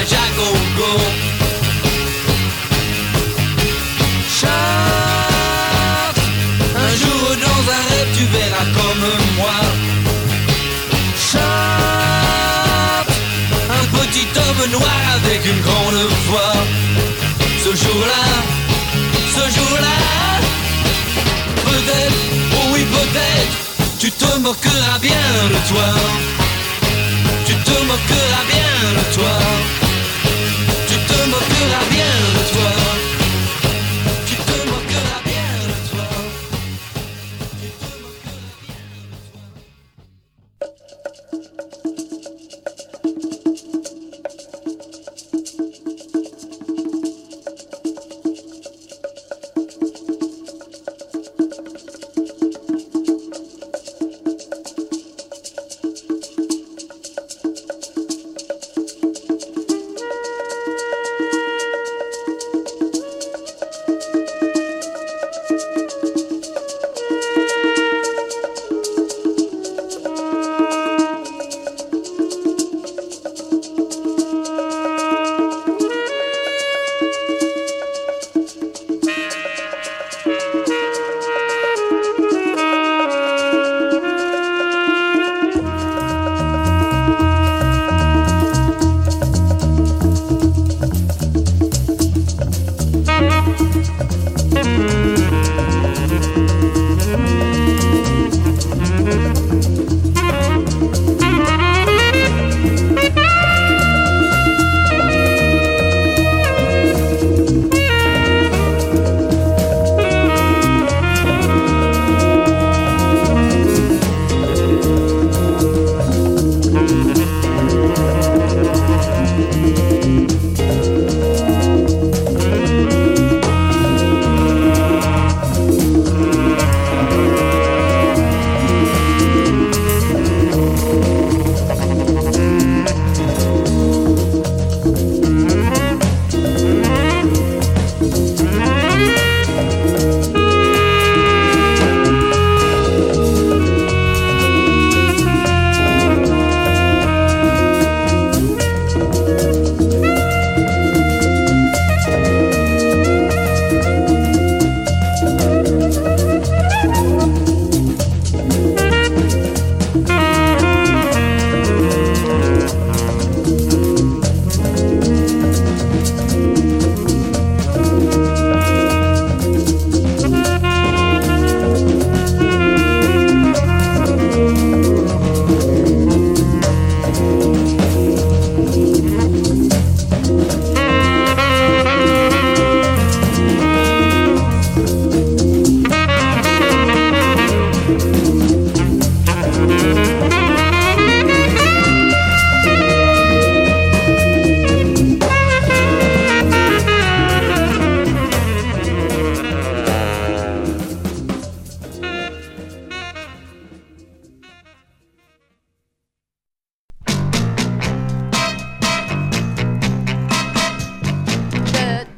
à. Chante, un jour dans un rêve tu verras comme moi. Chante, un petit homme noir avec une grande voix. Ce jour-là, ce jour-là, peut-être, oh oui peut-être, tu te moqueras bien de toi. Tu te moqueras bien de toi. Yeah.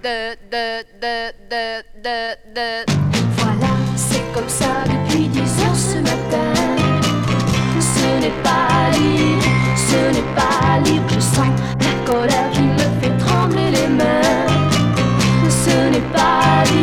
de, de, de, de, de, de. Voilà, c'est comme ça depuis 10 heures ce matin. Ce n'est pas libre, ce n'est pas libre, je sens la colère qui me fait trembler les mains. Ce n'est pas libre.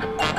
Yeah.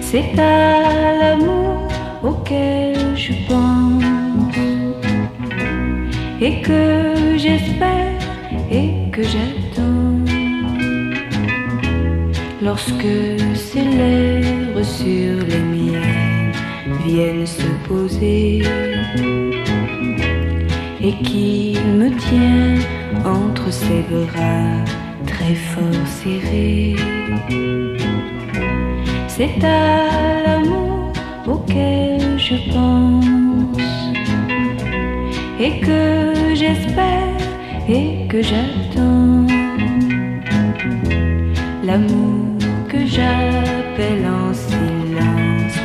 C'est à l'amour auquel je pense et que j'espère et que j'attends. Lorsque ses lèvres sur les miennes viennent se poser et qu'il me tient entre ses bras très fort serré. C'est à l'amour auquel je pense et que j'espère et que j'attends. L'amour que j'appelle en silence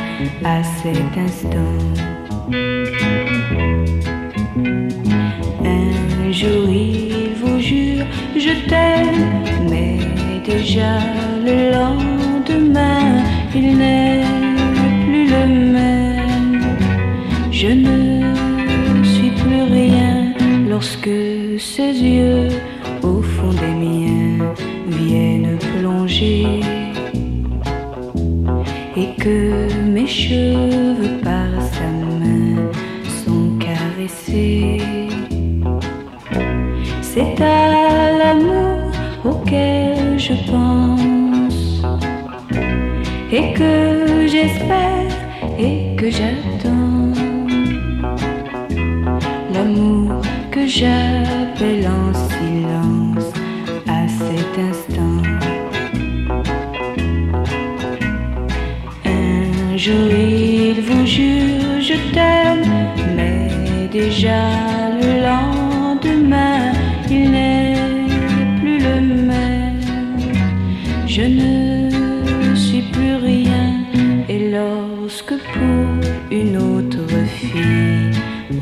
à cet instant. Un jour il vous jure, je t'aime déjà le lendemain, il n'est plus le même. Je ne suis plus rien lorsque ses yeux au fond des miens viennent plonger et que mes cheveux j'attends. L'amour que j'appelle en silence à cet instant. Un jour il vous jure je t'aime, mais déjà le lendemain il n'est une autre fille,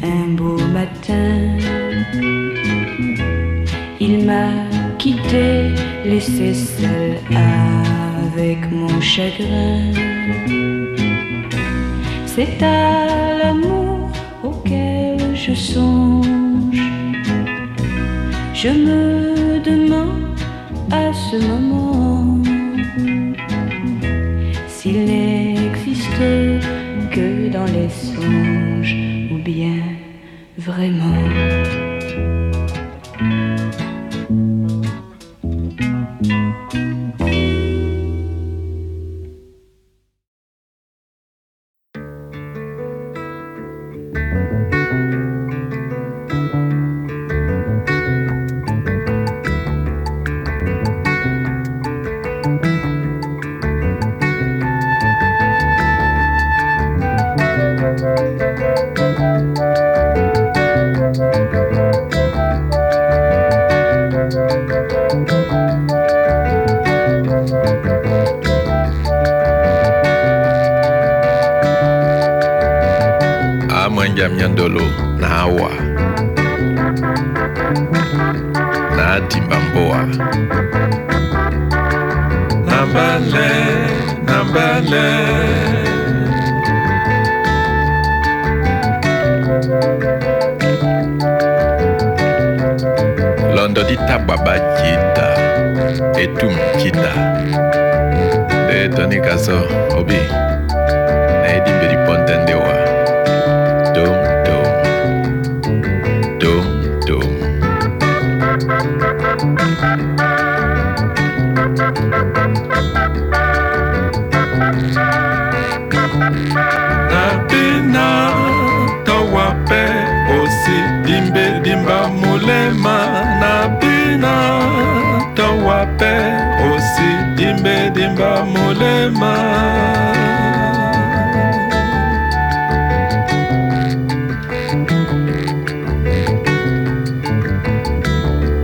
un beau matin, il m'a quitté, laissé seul avec mon chagrin. C'est à l'amour auquel je songe. Je me demande à ce moment Veronica, so Obi.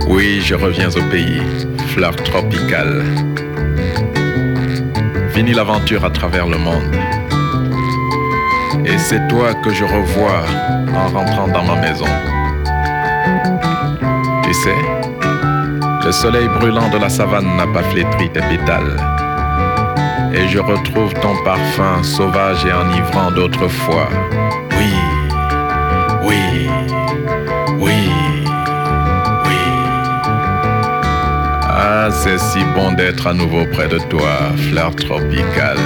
Oui, je reviens au pays, fleur tropicale. Fini l'aventure à travers le monde. Et c'est toi que je revois en rentrant dans ma maison. Tu sais, le soleil brûlant de la savane n'a pas flétri tes pétales. Et je retrouve ton parfum sauvage et enivrant d'autrefois. Oui, oui, oui, oui. Ah, c'est si bon d'être à nouveau près de toi, fleur tropicale.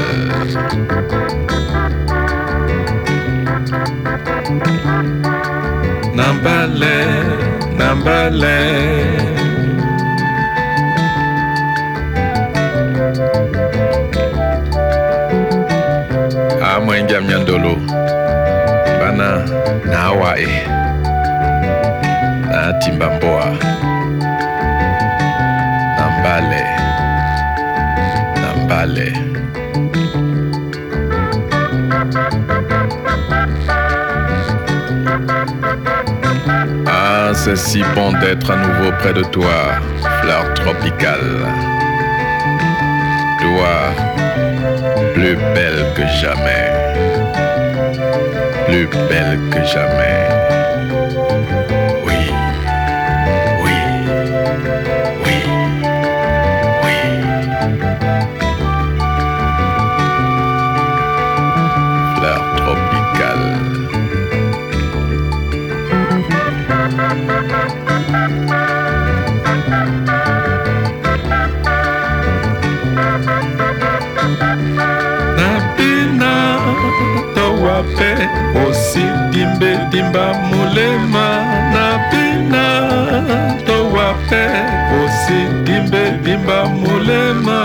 Nambale, Nambale. Amwenja myandolo bana na awae na timba mboa. Na mbale. Na mbale. Ah, c'est si bon d'être à nouveau près de toi, fleur tropicale. Toi, plus belle que jamais. Plus belle que jamais. sidimbedimba molema na mpina towa mpe kosidimbedimba molema.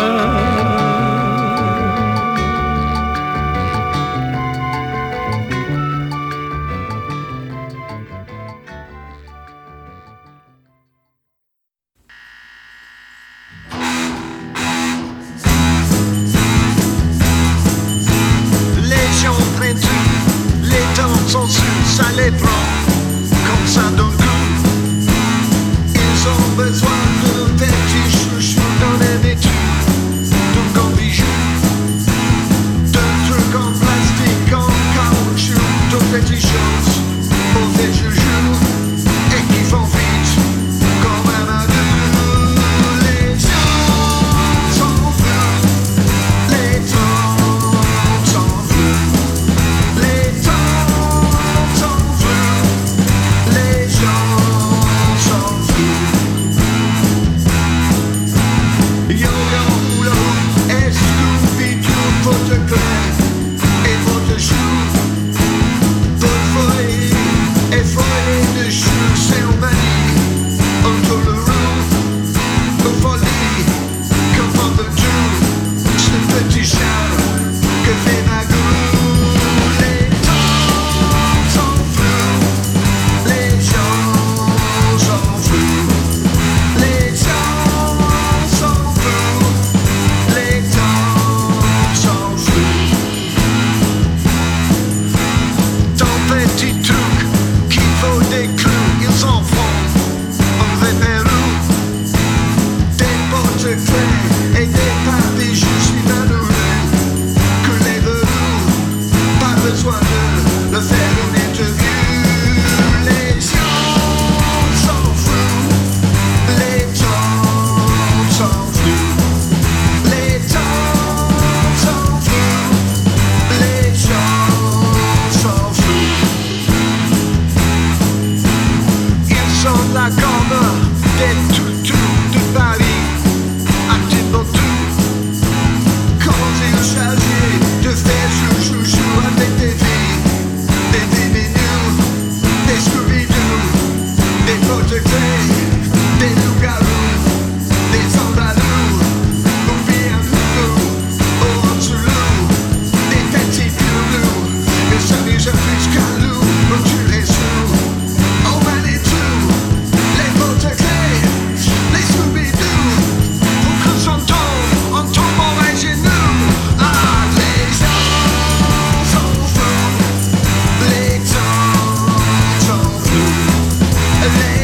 Late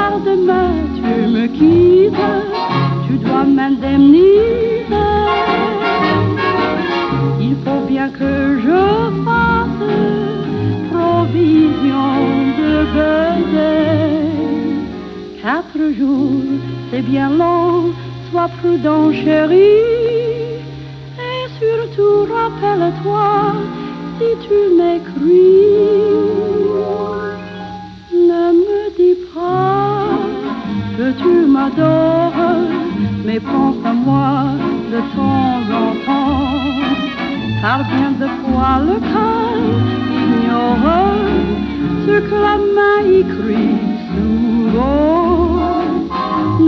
car demain tu me quittes, tu dois m'indemniser. Il faut bien que je fasse provision de baiser. Quatre jours, c'est bien long, sois prudent chérie. Et surtout rappelle-toi si tu m'écris. Que tu m'adores, mais pense à moi de temps en temps. Car bien de fois le cœur ignore ce que la main écrit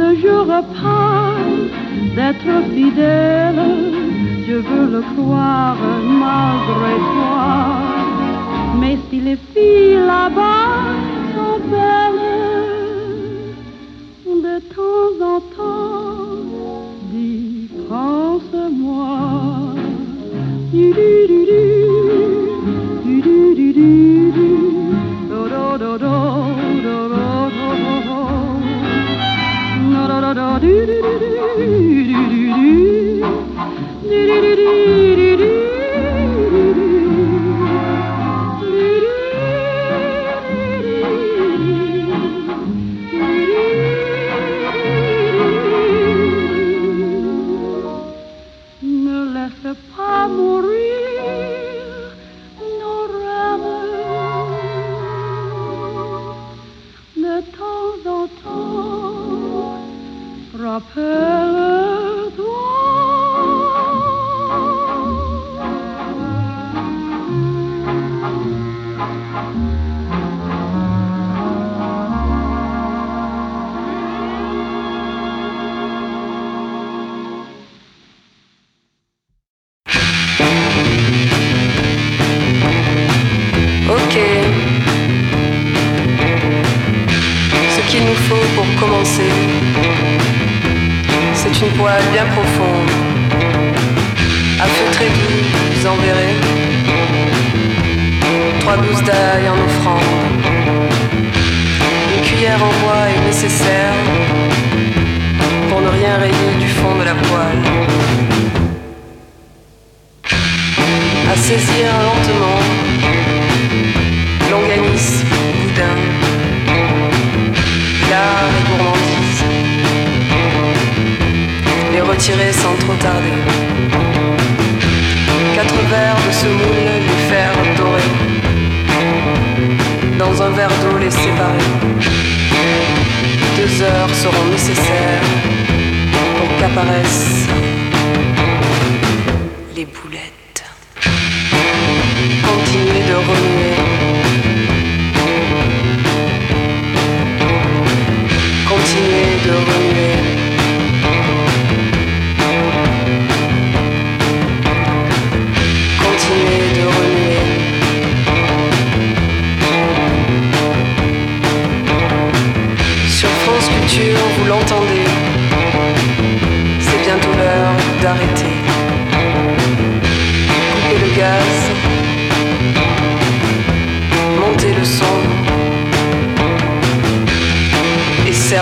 ne jure pas d'être fidèle, je veux le croire malgré toi. Mais si les filles là-bas sont belles, de temps en temps, dis, pense-moi. do do do do do chapelle.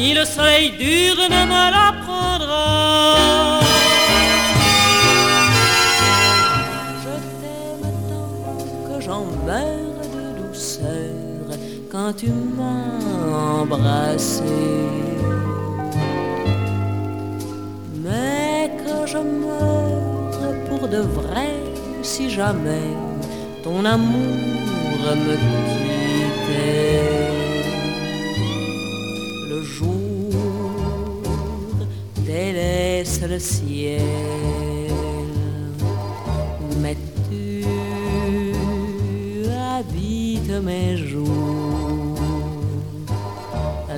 ni le soleil dur ne me l'apprendra. Je t'aime tant que j'en meurs quand tu m'as embrassé. Mais que je meure pour de vrai, si jamais ton amour me quittait. Le ciel mes jours.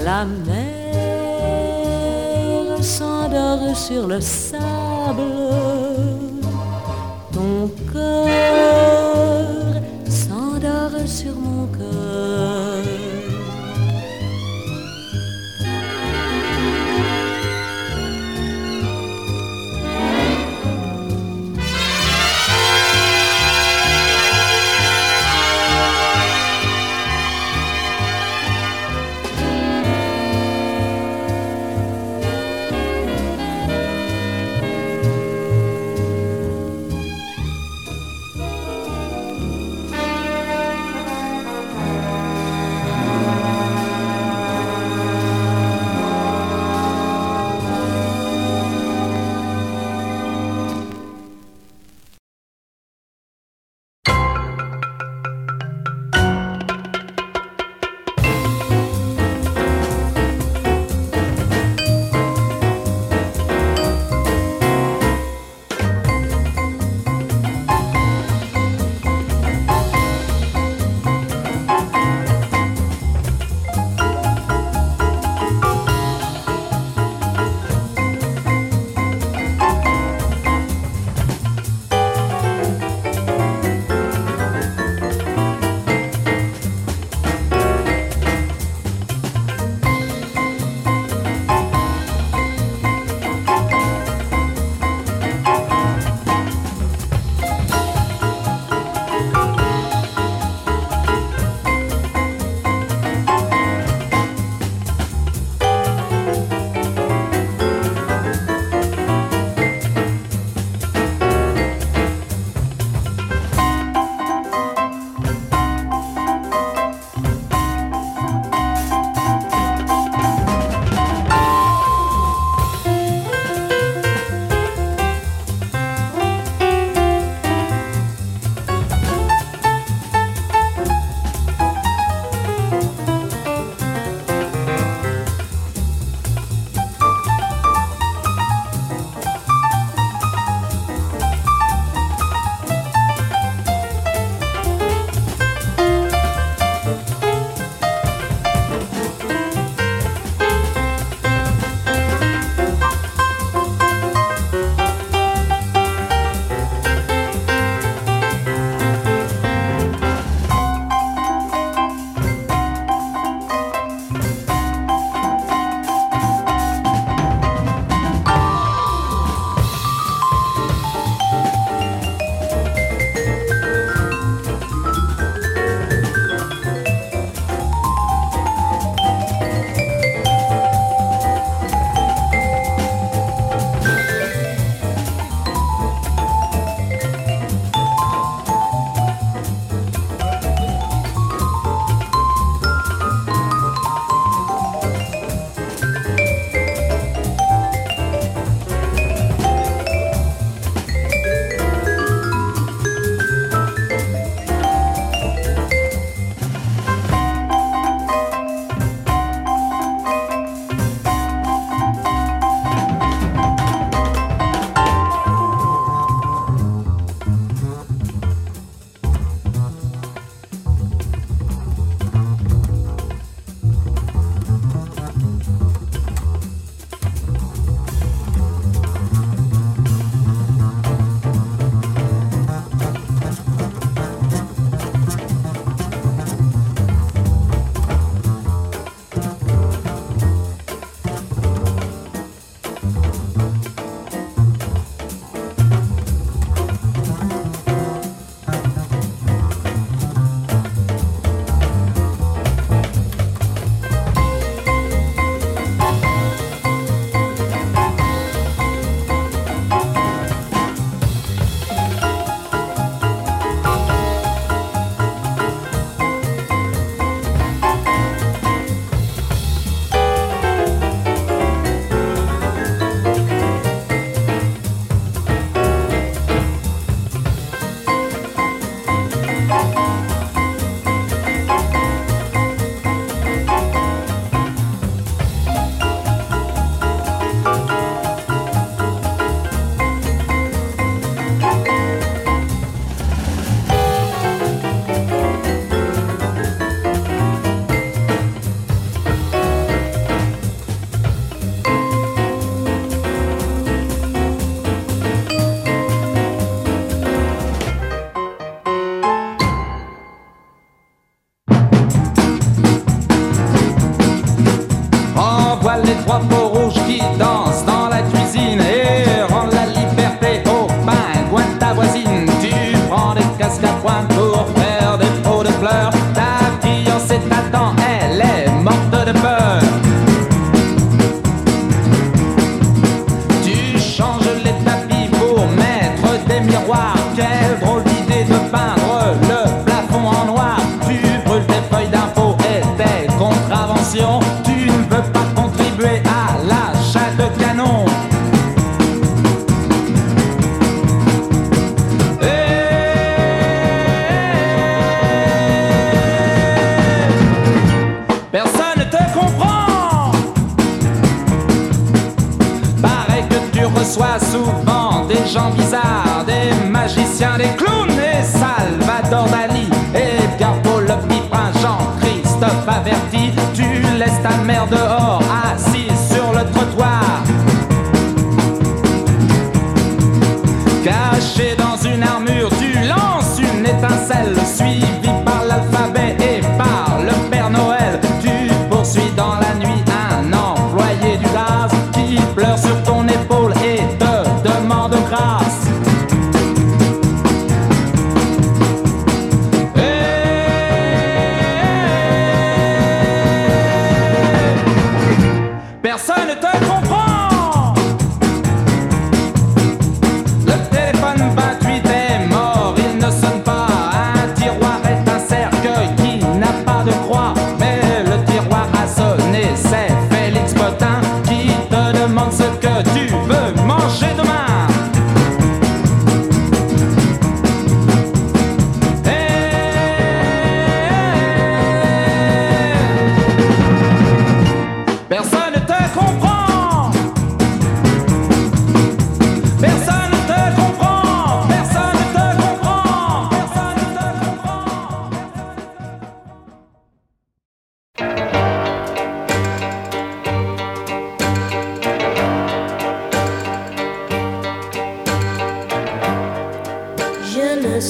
La mer s'endort sur le sable,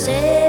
Je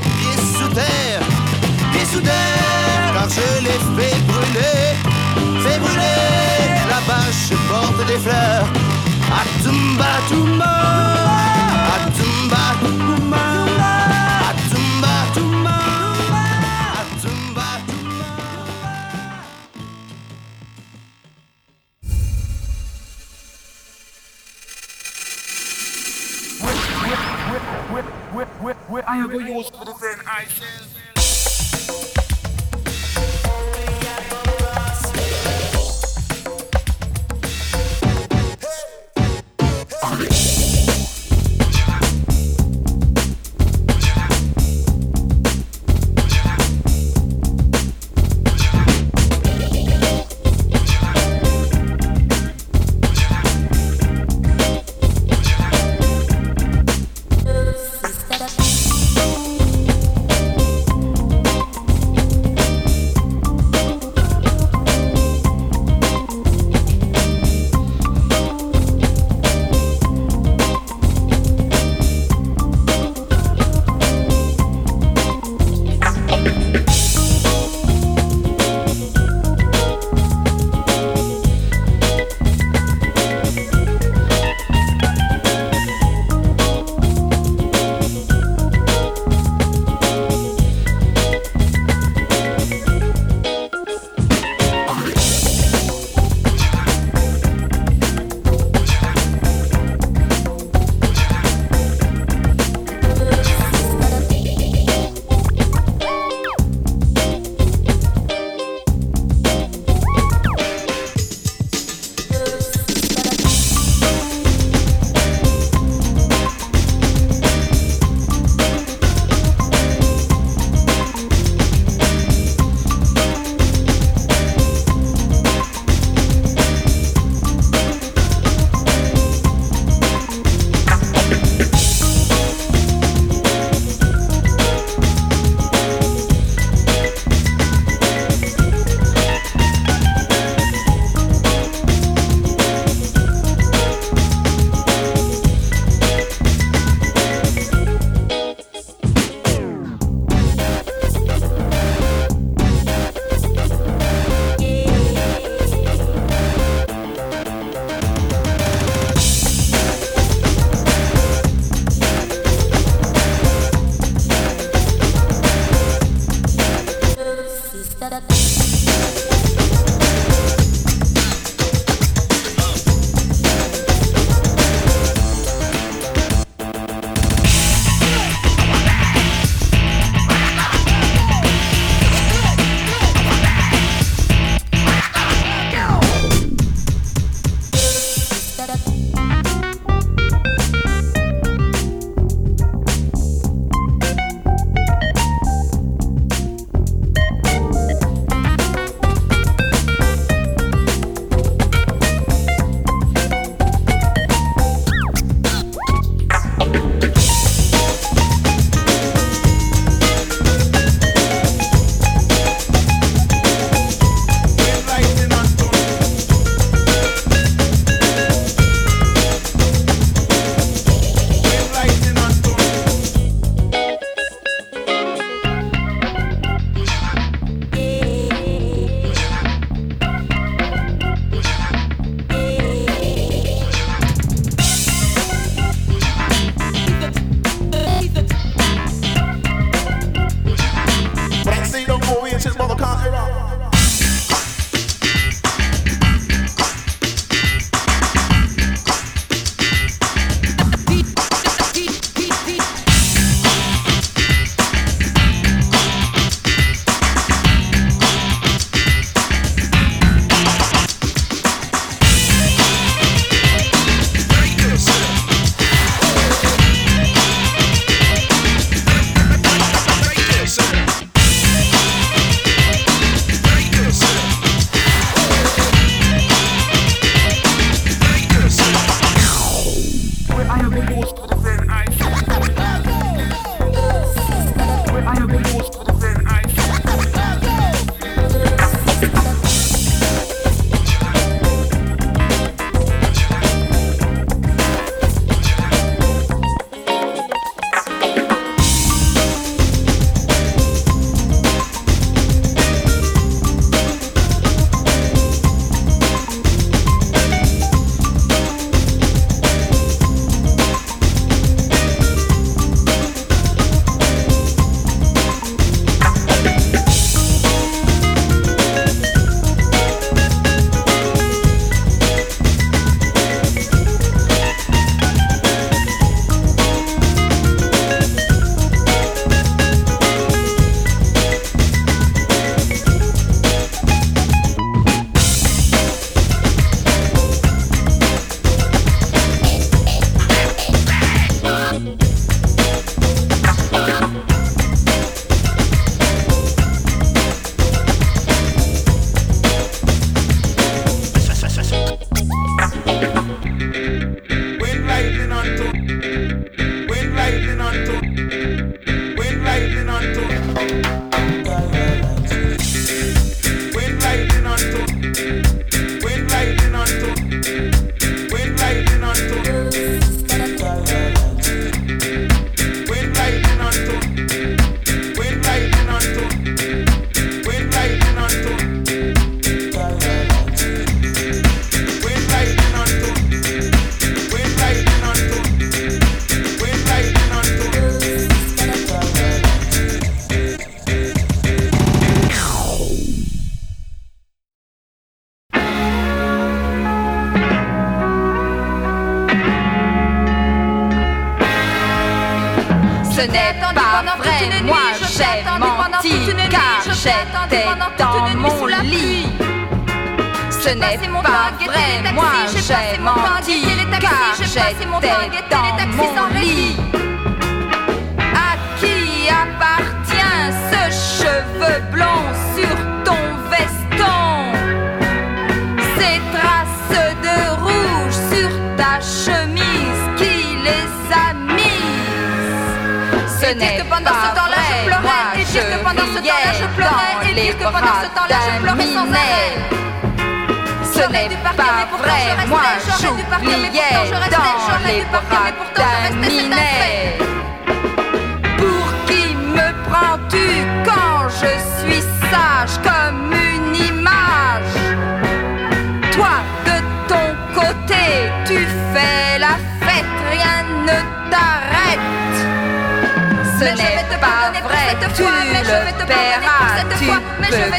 pieds sous terre, pieds sous terre, car je les fais brûler, fais brûler. Là-bas porte des fleurs, Atumba, tumba, Atumba, tumba, I am going to use for I says.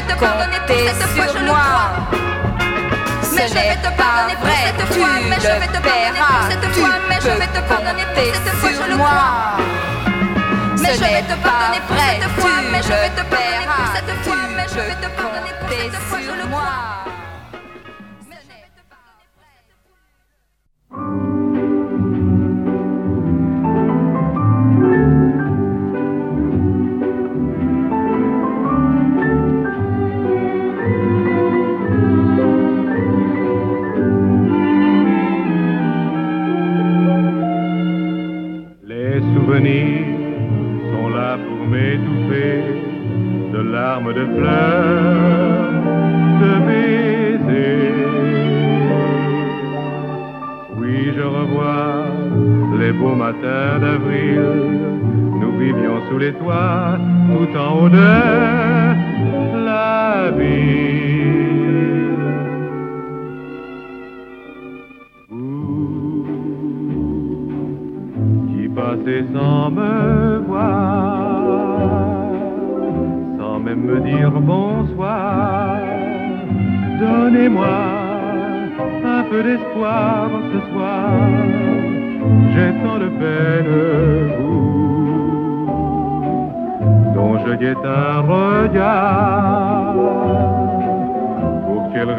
Peux compter sur moi. Mais je vais te pardonner pour cette fois, mais je vais te pardonner pour cette fois, mais je vais te pardonner pour cette fois, je le crois. Mais je vais te pardonner pour cette fois, mais je vais te pardonner pour cette fois, mais je vais te pardonner pour cette fois, je le crois.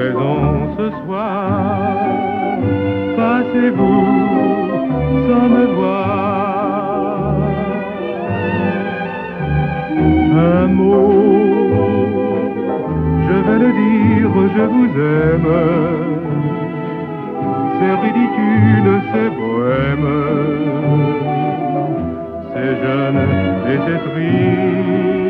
Raison ce soir passez-vous sans me voir. Un mot, je vais le dire, je vous aime. C'est ridicule, c'est bohème. C'est jeune et c'est triste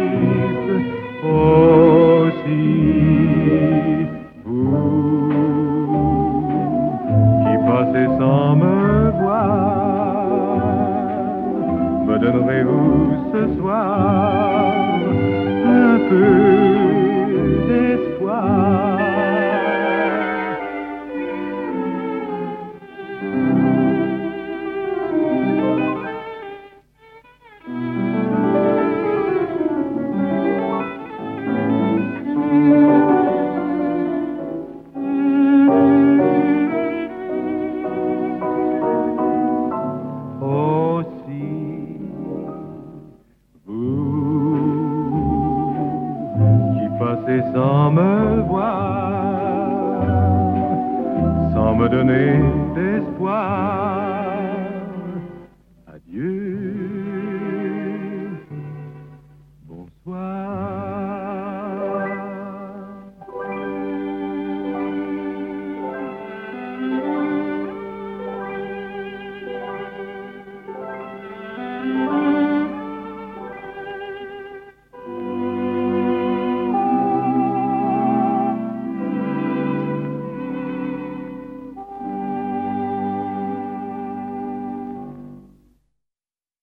me donnerez-vous ce soir? Un peu